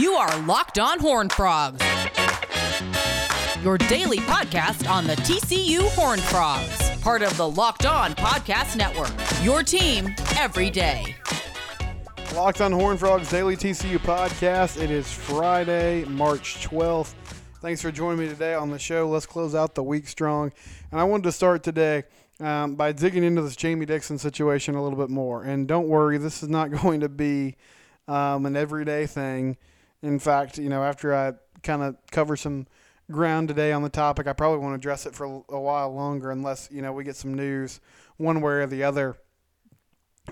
You are Locked On Horn Frogs, your daily podcast on the TCU Horn Frogs, part of the Locked On Podcast Network. Your team every day. Locked on Horn Frogs Daily TCU podcast. It is Friday, March 12th. Thanks for joining me today on the show. Let's close out the week strong. And I wanted to start today um, by digging into this Jamie Dixon situation a little bit more. And don't worry, this is not going to be um, an everyday thing. In fact, you know, after I kind of cover some ground today on the topic, I probably won't address it for a while longer unless, you know, we get some news one way or the other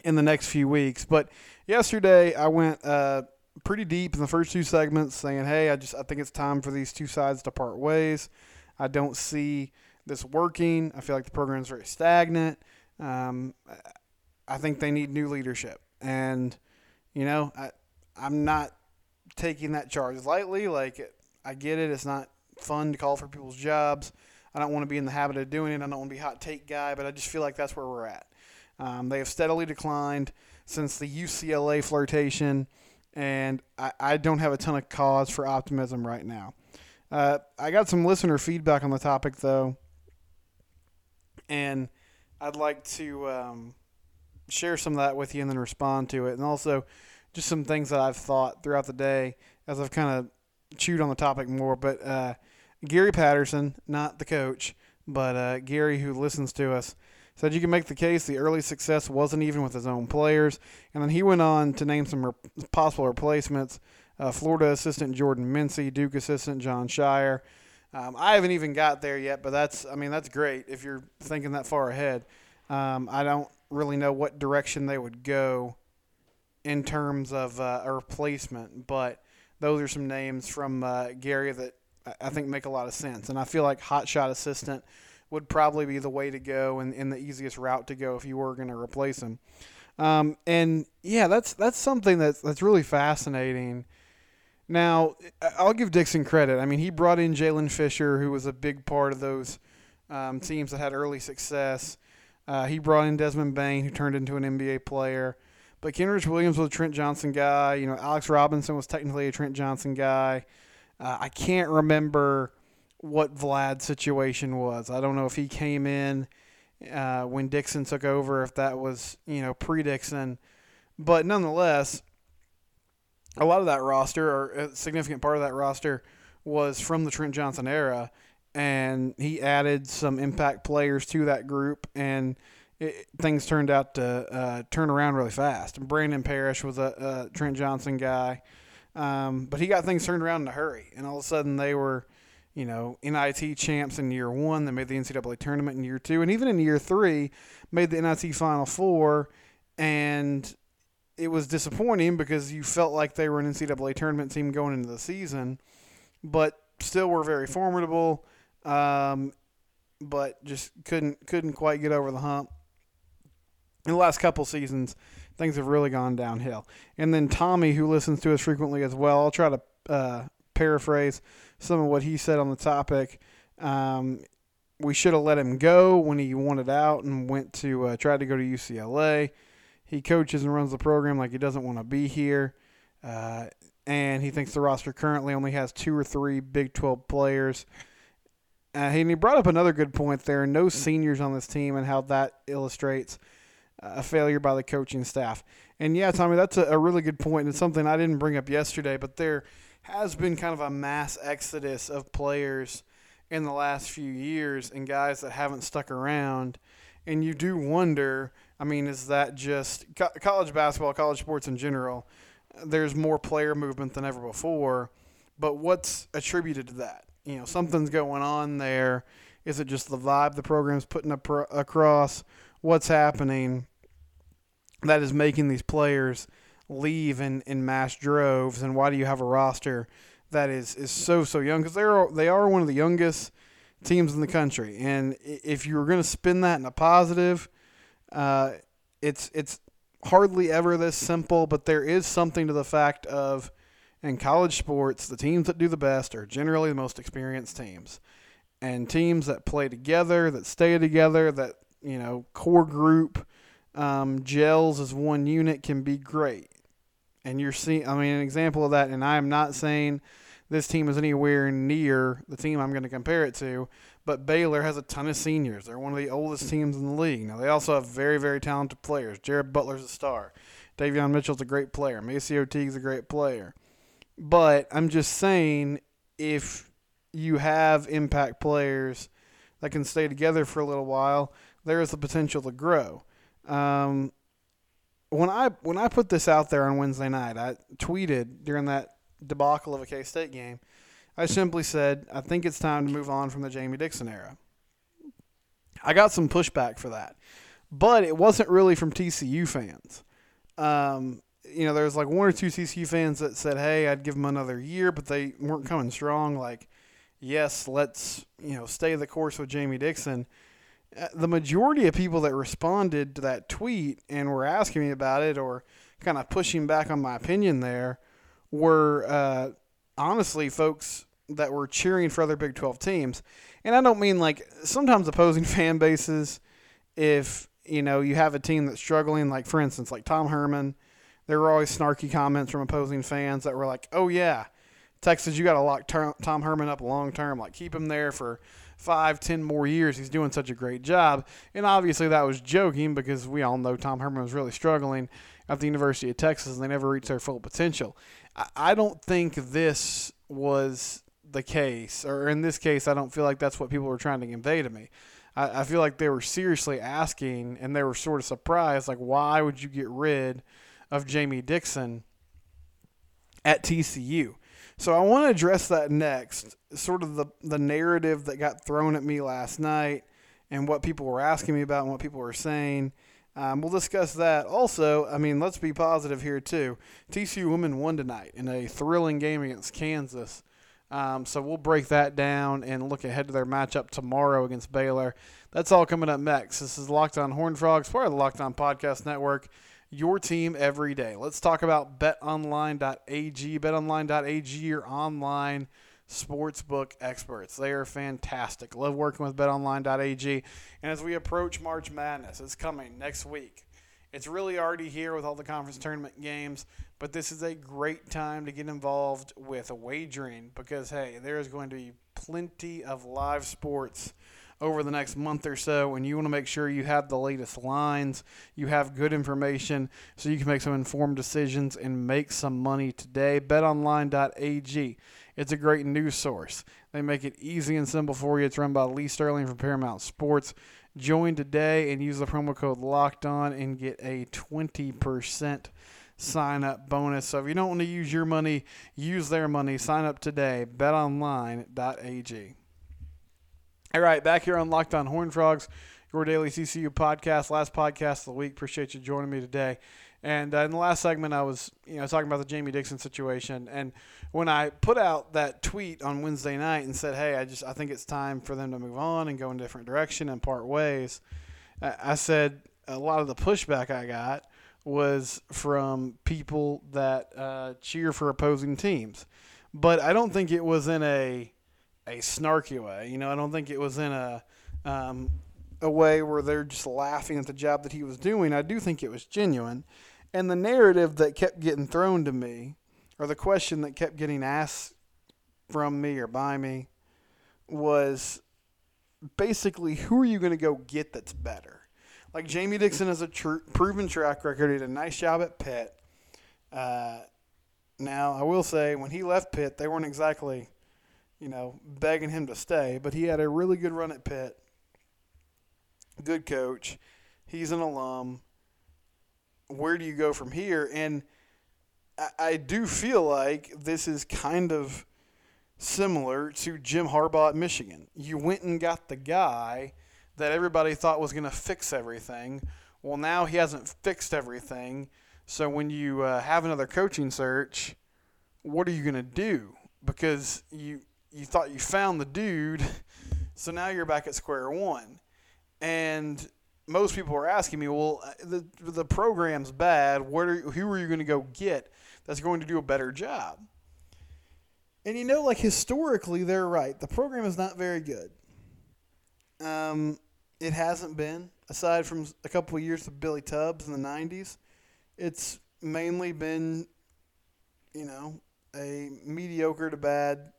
in the next few weeks. But yesterday I went uh, pretty deep in the first two segments saying, hey, I just I think it's time for these two sides to part ways. I don't see this working. I feel like the program is very stagnant. Um, I think they need new leadership. And, you know, I, I'm not taking that charge lightly. Like, I get it. It's not fun to call for people's jobs. I don't want to be in the habit of doing it. I don't want to be hot take guy, but I just feel like that's where we're at. Um, they have steadily declined since the UCLA flirtation, and I, I, don't have a ton of cause for optimism right now. Uh, I got some listener feedback on the topic, though, and I'd like to um, share some of that with you and then respond to it. And also, just some things that I've thought throughout the day as I've kind of chewed on the topic more. But uh, Gary Patterson, not the coach, but uh, Gary, who listens to us, said you can make the case the early success wasn't even with his own players. And then he went on to name some possible replacements uh, Florida assistant Jordan Mincy, Duke assistant Jon Scheyer. Um, I haven't even got there yet, but that's I mean that's great if you're thinking that far ahead. Um, I don't really know what direction they would go in terms of uh, a replacement, but those are some names from uh, Gary that I think make a lot of sense, and I feel like hotshot assistant would probably be the way to go and, and the easiest route to go if you were going to replace him. Um, and yeah, that's that's something that's that's really fascinating now, I'll give Dixon credit. I mean, he brought in Jaylen Fisher, who was a big part of those um, teams that had early success. Uh, he brought in Desmond Bane, who turned into an NBA player. But Kenrich Williams was a Trent Johnson guy. You know, Alex Robinson was technically a Trent Johnson guy. Uh, I can't remember what Vlad's situation was. I don't know if he came in uh, when Dixon took over, if that was, you know, pre Dixon. But nonetheless, a lot of that roster, or a significant part of that roster, was from the Trent Johnson era, and he added some impact players to that group, and it, things turned out to uh, turn around really fast. Brandon Parrish was a, a Trent Johnson guy, um, but he got things turned around in a hurry, and all of a sudden they were, you know, NIT champs in year one. They made the NCAA tournament in year two, and even in year three, made the NIT Final Four, and it was disappointing because you felt like they were an NCAA tournament team going into the season, but still were very formidable. Um, but just couldn't couldn't quite get over the hump. In the last couple seasons, things have really gone downhill. And then Tommy, who listens to us frequently as well, I'll try to uh, paraphrase some of what he said on the topic. Um, we should have let him go when he wanted out and went to uh, to go to UCLA. He coaches and runs the program like he doesn't want to be here. Uh, and he thinks the roster currently only has two or three Big 12 players. Uh, and he brought up another good point there no seniors on this team and how that illustrates a failure by the coaching staff. And yeah, Tommy, that's a, a really good point. And it's something I didn't bring up yesterday, but there has been kind of a mass exodus of players in the last few years and guys that haven't stuck around. And you do wonder I mean, is that just co- college basketball, college sports in general? There's more player movement than ever before, but what's attributed to that? You know, something's going on there. Is it just the vibe the program's putting up across? What's happening that is making these players leave in, in mass droves? And why do you have a roster that is, is so so young? Because they are they are one of the youngest teams in the country, and if you were going to spin that in a positive uh, it's it's hardly ever this simple, but there is something to the fact of in college sports, the teams that do the best are generally the most experienced teams. And teams that play together, that stay together, that, you know, core group um, gels as one unit can be great. And you're seeing, I mean, an example of that, and I am not saying this team is anywhere near the team I'm going to compare it to, but Baylor has a ton of seniors. They're one of the oldest teams in the league. Now, they also have very, very talented players. Jared Butler's a star. Davion Mitchell's a great player. MaCio Teague's a great player. But I'm just saying, if you have impact players that can stay together for a little while, there is the potential to grow. Um, when I when I put this out there on Wednesday night, I tweeted during that debacle of a K State game. I simply said, I think it's time to move on from the Jamie Dixon era. I got some pushback for that, but it wasn't really from TCU fans. Um, you know, there was like one or two TCU fans that said, "Hey, I'd give them another year," but they weren't coming strong. Like, yes, let's you know stay the course with Jamie Dixon. Uh, the majority of people that responded to that tweet and were asking me about it or kind of pushing back on my opinion there were uh, honestly folks that were cheering for other Big 12 teams. And I don't mean like sometimes opposing fan bases, if you know you have a team that's struggling, like for instance, like Tom Herman, there were always snarky comments from opposing fans that were like, "Oh yeah, Texas, you got to lock Tom Herman up long term, like keep him there for five, ten more years. He's doing such a great job. And obviously that was joking because we all know Tom Herman was really struggling at the University of Texas and they never reached their full potential. I don't think this was the case, or in this case, I don't feel like that's what people were trying to convey to me. I, I feel like they were seriously asking and they were sort of surprised, like, why would you get rid of Jamie Dixon at TCU? So I want to address that next, sort of the, the narrative that got thrown at me last night and what people were asking me about and what people were saying. Um, we'll discuss that. Also, I mean, let's be positive here, too. TCU women won tonight in a thrilling game against Kansas. Um, so we'll break that down and look ahead to their matchup tomorrow against Baylor. That's all coming up next. This is Locked On Horn Frogs, part of the Locked On Podcast Network your team every day. Let's talk about betonline.ag. Betonline.ag, your online sportsbook experts. They are fantastic. Love working with betonline.ag. And as we approach March Madness, it's coming next week. It's really already here with all the conference tournament games, but this is a great time to get involved with wagering because, hey, there is going to be plenty of live sports over the next month or so, and you want to make sure you have the latest lines, you have good information, so you can make some informed decisions and make some money today. BetOnline.ag. It's a great news source. They make it easy and simple for you. It's run by Lee Sterling from Paramount Sports. Join today and use the promo code Locked On and get a 20% sign up bonus. So if you don't want to use your money, use their money. Sign up today. BetOnline.ag. All right, back here on Locked On Horn Frogs, your daily TCU podcast, last podcast of the week. Appreciate you joining me today. And uh, in the last segment, I was you know talking about the Jamie Dixon situation, and when I put out that tweet on Wednesday night and said, "Hey, I just I think it's time for them to move on and go in a different direction and part ways," I said a lot of the pushback I got was from people that uh, cheer for opposing teams, but I don't think it was in a a snarky way. You know, I don't think it was in a um, a way where they're just laughing at the job that he was doing. I do think it was genuine. And the narrative that kept getting thrown to me, or the question that kept getting asked from me or by me, was basically who are you going to go get that's better? Like Jamie Dixon has a tr- proven track record. He did a nice job at Pitt. Uh, now, I will say, when he left Pitt, they weren't exactly you know, begging him to stay, but he had a really good run at Pitt. Good coach. He's an alum. Where do you go from here? And I, I do feel like this is kind of similar to Jim Harbaugh at Michigan. You went and got the guy that everybody thought was going to fix everything. Well, now he hasn't fixed everything. So when you uh, have another coaching search, what are you going to do? Because you you thought you found the dude, so now you're back at square one. And most people are asking me, well, uh, the the program's bad. What are who are you going to go get that's going to do a better job? And you know, like historically, they're right. The program is not very good. Um, it hasn't been aside from a couple of years of Billy Tubbs in the '90s. It's mainly been you know, a mediocre to bad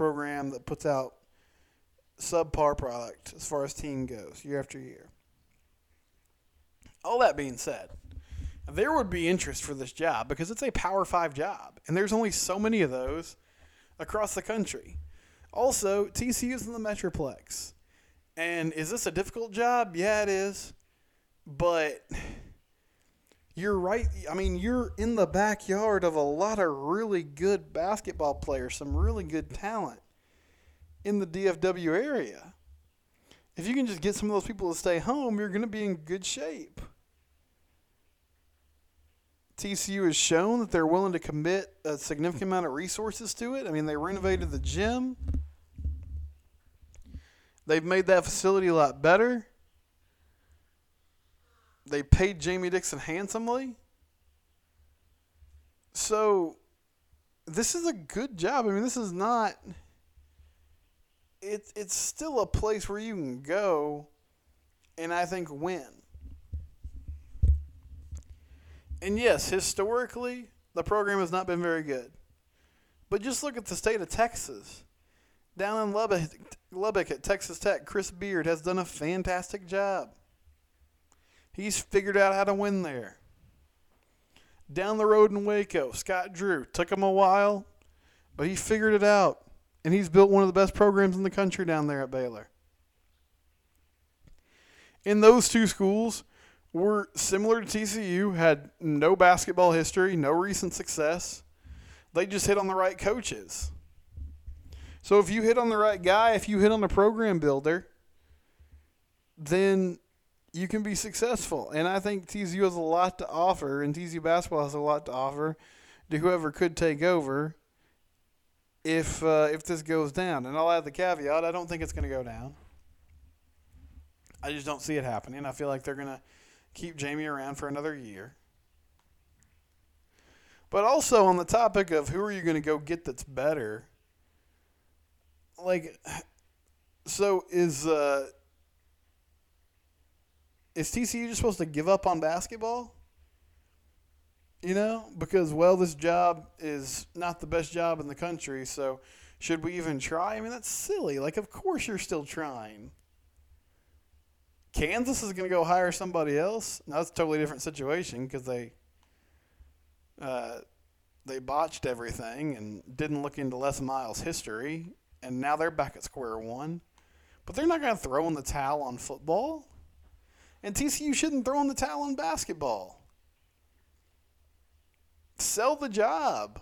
program that puts out subpar product as far as team goes year after year. All that being said, there would be interest for this job because it's a Power Five job, and there's only so many of those across the country. Also, TCU's in the Metroplex. And is this a difficult job? Yeah, it is. But you're right. I mean, you're in the backyard of a lot of really good basketball players, some really good talent in the DFW area. If you can just get some of those people to stay home, you're going to be in good shape. TCU has shown that they're willing to commit a significant amount of resources to it. I mean, they renovated the gym. They've made that facility a lot better. They paid Jamie Dixon handsomely. So this is a good job. I mean, this is not it's it's still a place where you can go and I think win. And yes, historically, the program has not been very good. But just look at the state of Texas. Down in Lubbock, Lubbock at Texas Tech, Chris Beard has done a fantastic job. He's figured out how to win there. Down the road in Waco, Scott Drew took him a while, but he figured it out. And he's built one of the best programs in the country down there at Baylor. In those two schools, were similar to TCU, had no basketball history, no recent success. They just hit on the right coaches. So if you hit on the right guy, if you hit on the program builder, then you can be successful. And I think TCU has a lot to offer, and TCU basketball has a lot to offer to whoever could take over if uh, if this goes down. And I'll add the caveat: I don't think it's going to go down. I just don't see it happening. I feel like they're going to keep Jamie around for another year. But also on the topic of who are you going to go get that's better, like, so is uh, is TCU just supposed to give up on basketball? You know, because well, this job is not the best job in the country, so should we even try? I mean, that's silly. Like, of course you're still trying. Kansas is going to go hire somebody else. Now, that's a totally different situation because they uh, they botched everything and didn't look into Les Miles' history, and now they're back at square one. But they're not going to throw in the towel on football. And TCU shouldn't throw in the towel on basketball. Sell the job.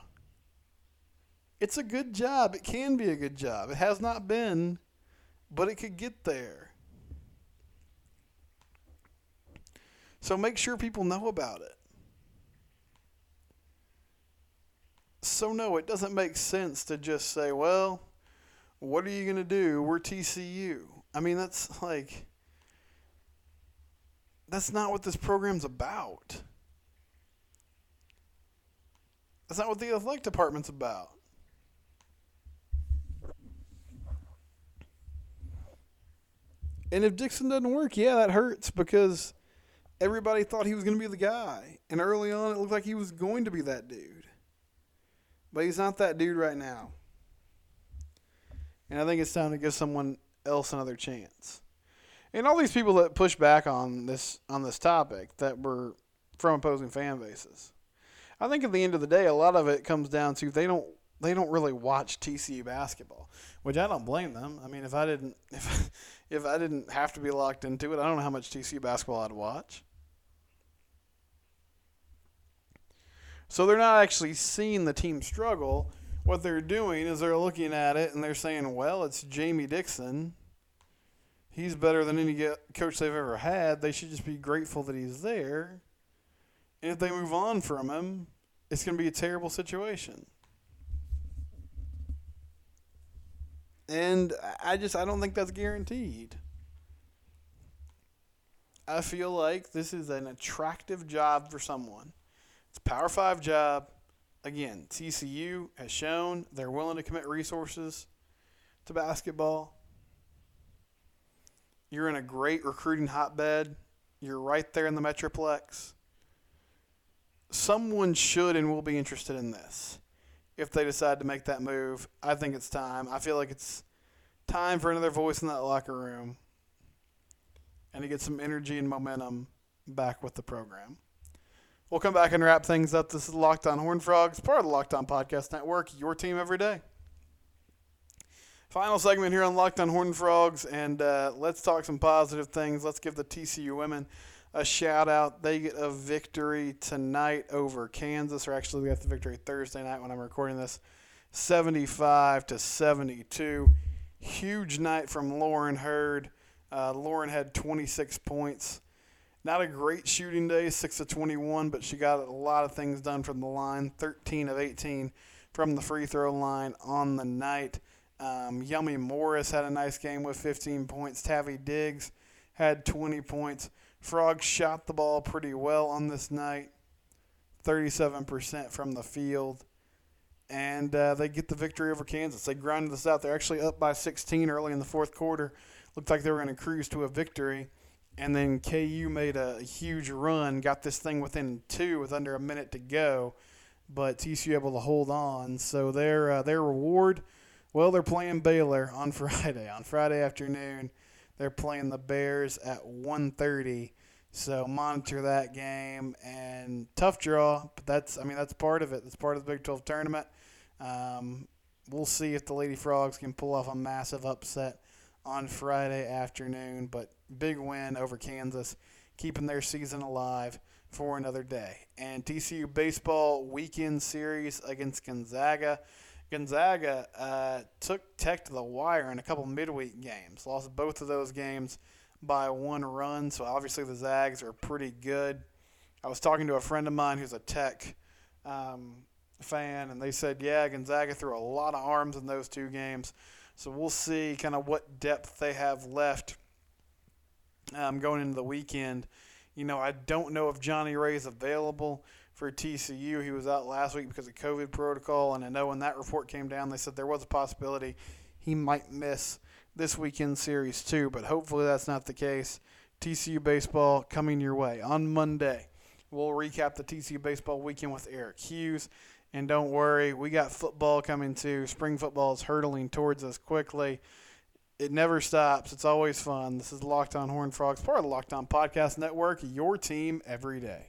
It's a good job. It can be a good job. It has not been, but it could get there. So make sure people know about it. So, no, it doesn't make sense to just say, well, what are you going to do? We're TCU. I mean, that's like, that's not what this program's about. That's not what the athletic department's about. And if Dixon doesn't work, yeah, that hurts because everybody thought he was going to be the guy. And early on, it looked like he was going to be that dude. But he's not that dude right now. And I think it's time to give someone else another chance. And all these people that push back on this on this topic that were from opposing fan bases. I think at the end of the day, a lot of it comes down to they don't they don't really watch TCU basketball, which I don't blame them. I mean, if I didn't if if I didn't have to be locked into it, I don't know how much TCU basketball I'd watch. So they're not actually seeing the team struggle. What they're doing is they're looking at it and they're saying, "Well, it's Jamie Dixon. He's better than any coach they've ever had. They should just be grateful that he's there." And if they move on from him, it's going to be a terrible situation. And I just I don't think that's guaranteed. I feel like this is an attractive job for someone. It's a Power 5 job. Again, TCU has shown they're willing to commit resources to basketball. You're in a great recruiting hotbed. You're right there in the Metroplex. someone should and will be interested in this if they decide to make that move. I think it's time. I feel like it's time for another voice in that locker room and to get some energy and momentum back with the program. We'll come back and wrap things up. This is Locked On Horn Frogs, part of the Locked On Podcast Network, your team every day. Final segment here on Locked On Horned Frogs, and uh, let's talk some positive things. Let's give the TCU women a shout out. They get a victory tonight over Kansas, or actually, we got the victory Thursday night when I'm recording this, 75 to 72. Huge night from Lauren Heard. Uh, Lauren had 26 points. Not a great shooting day, 6 of 21, but she got a lot of things done from the line. 13 of 18 from the free throw line on the night. Um, Yummy Morris had a nice game with 15 points. Tavi Diggs had 20 points. Frogs shot the ball pretty well on this night, 37% from the field. And uh, they get the victory over Kansas. They grinded this out. They're actually up by 16 early in the fourth quarter. Looked like they were going to cruise to a victory. And then KU made a huge run, got this thing within two with under a minute to go. But TCU able to hold on. So their, uh, their reward – well, they're playing Baylor on Friday. On Friday afternoon, they're playing the Bears at 1:30. So monitor that game and tough draw, but that's I mean that's part of it. That's part of the Big 12 tournament. Um, we'll see if the Lady Frogs can pull off a massive upset on Friday afternoon. But big win over Kansas, keeping their season alive for another day. And TCU baseball weekend series against Gonzaga. Gonzaga uh, took Tech to the wire in a couple midweek games. Lost both of those games by one run, so obviously the Zags are pretty good. I was talking to a friend of mine who's a Tech um, fan, and they said, yeah, Gonzaga threw a lot of arms in those two games. So we'll see kind of what depth they have left um, going into the weekend. You know, I don't know if Johnny Ray is available for TCU. He was out last week because of COVID protocol, and I know when that report came down, they said there was a possibility he might miss this weekend series too, but hopefully that's not the case. TCU baseball coming your way on Monday. We'll recap the TCU baseball weekend with Eric Hughes. And don't worry, we got football coming too. Spring football is hurtling towards us quickly. It never stops. It's always fun. This is Locked On Horn Frogs, part of the Locked On Podcast Network, your team every day.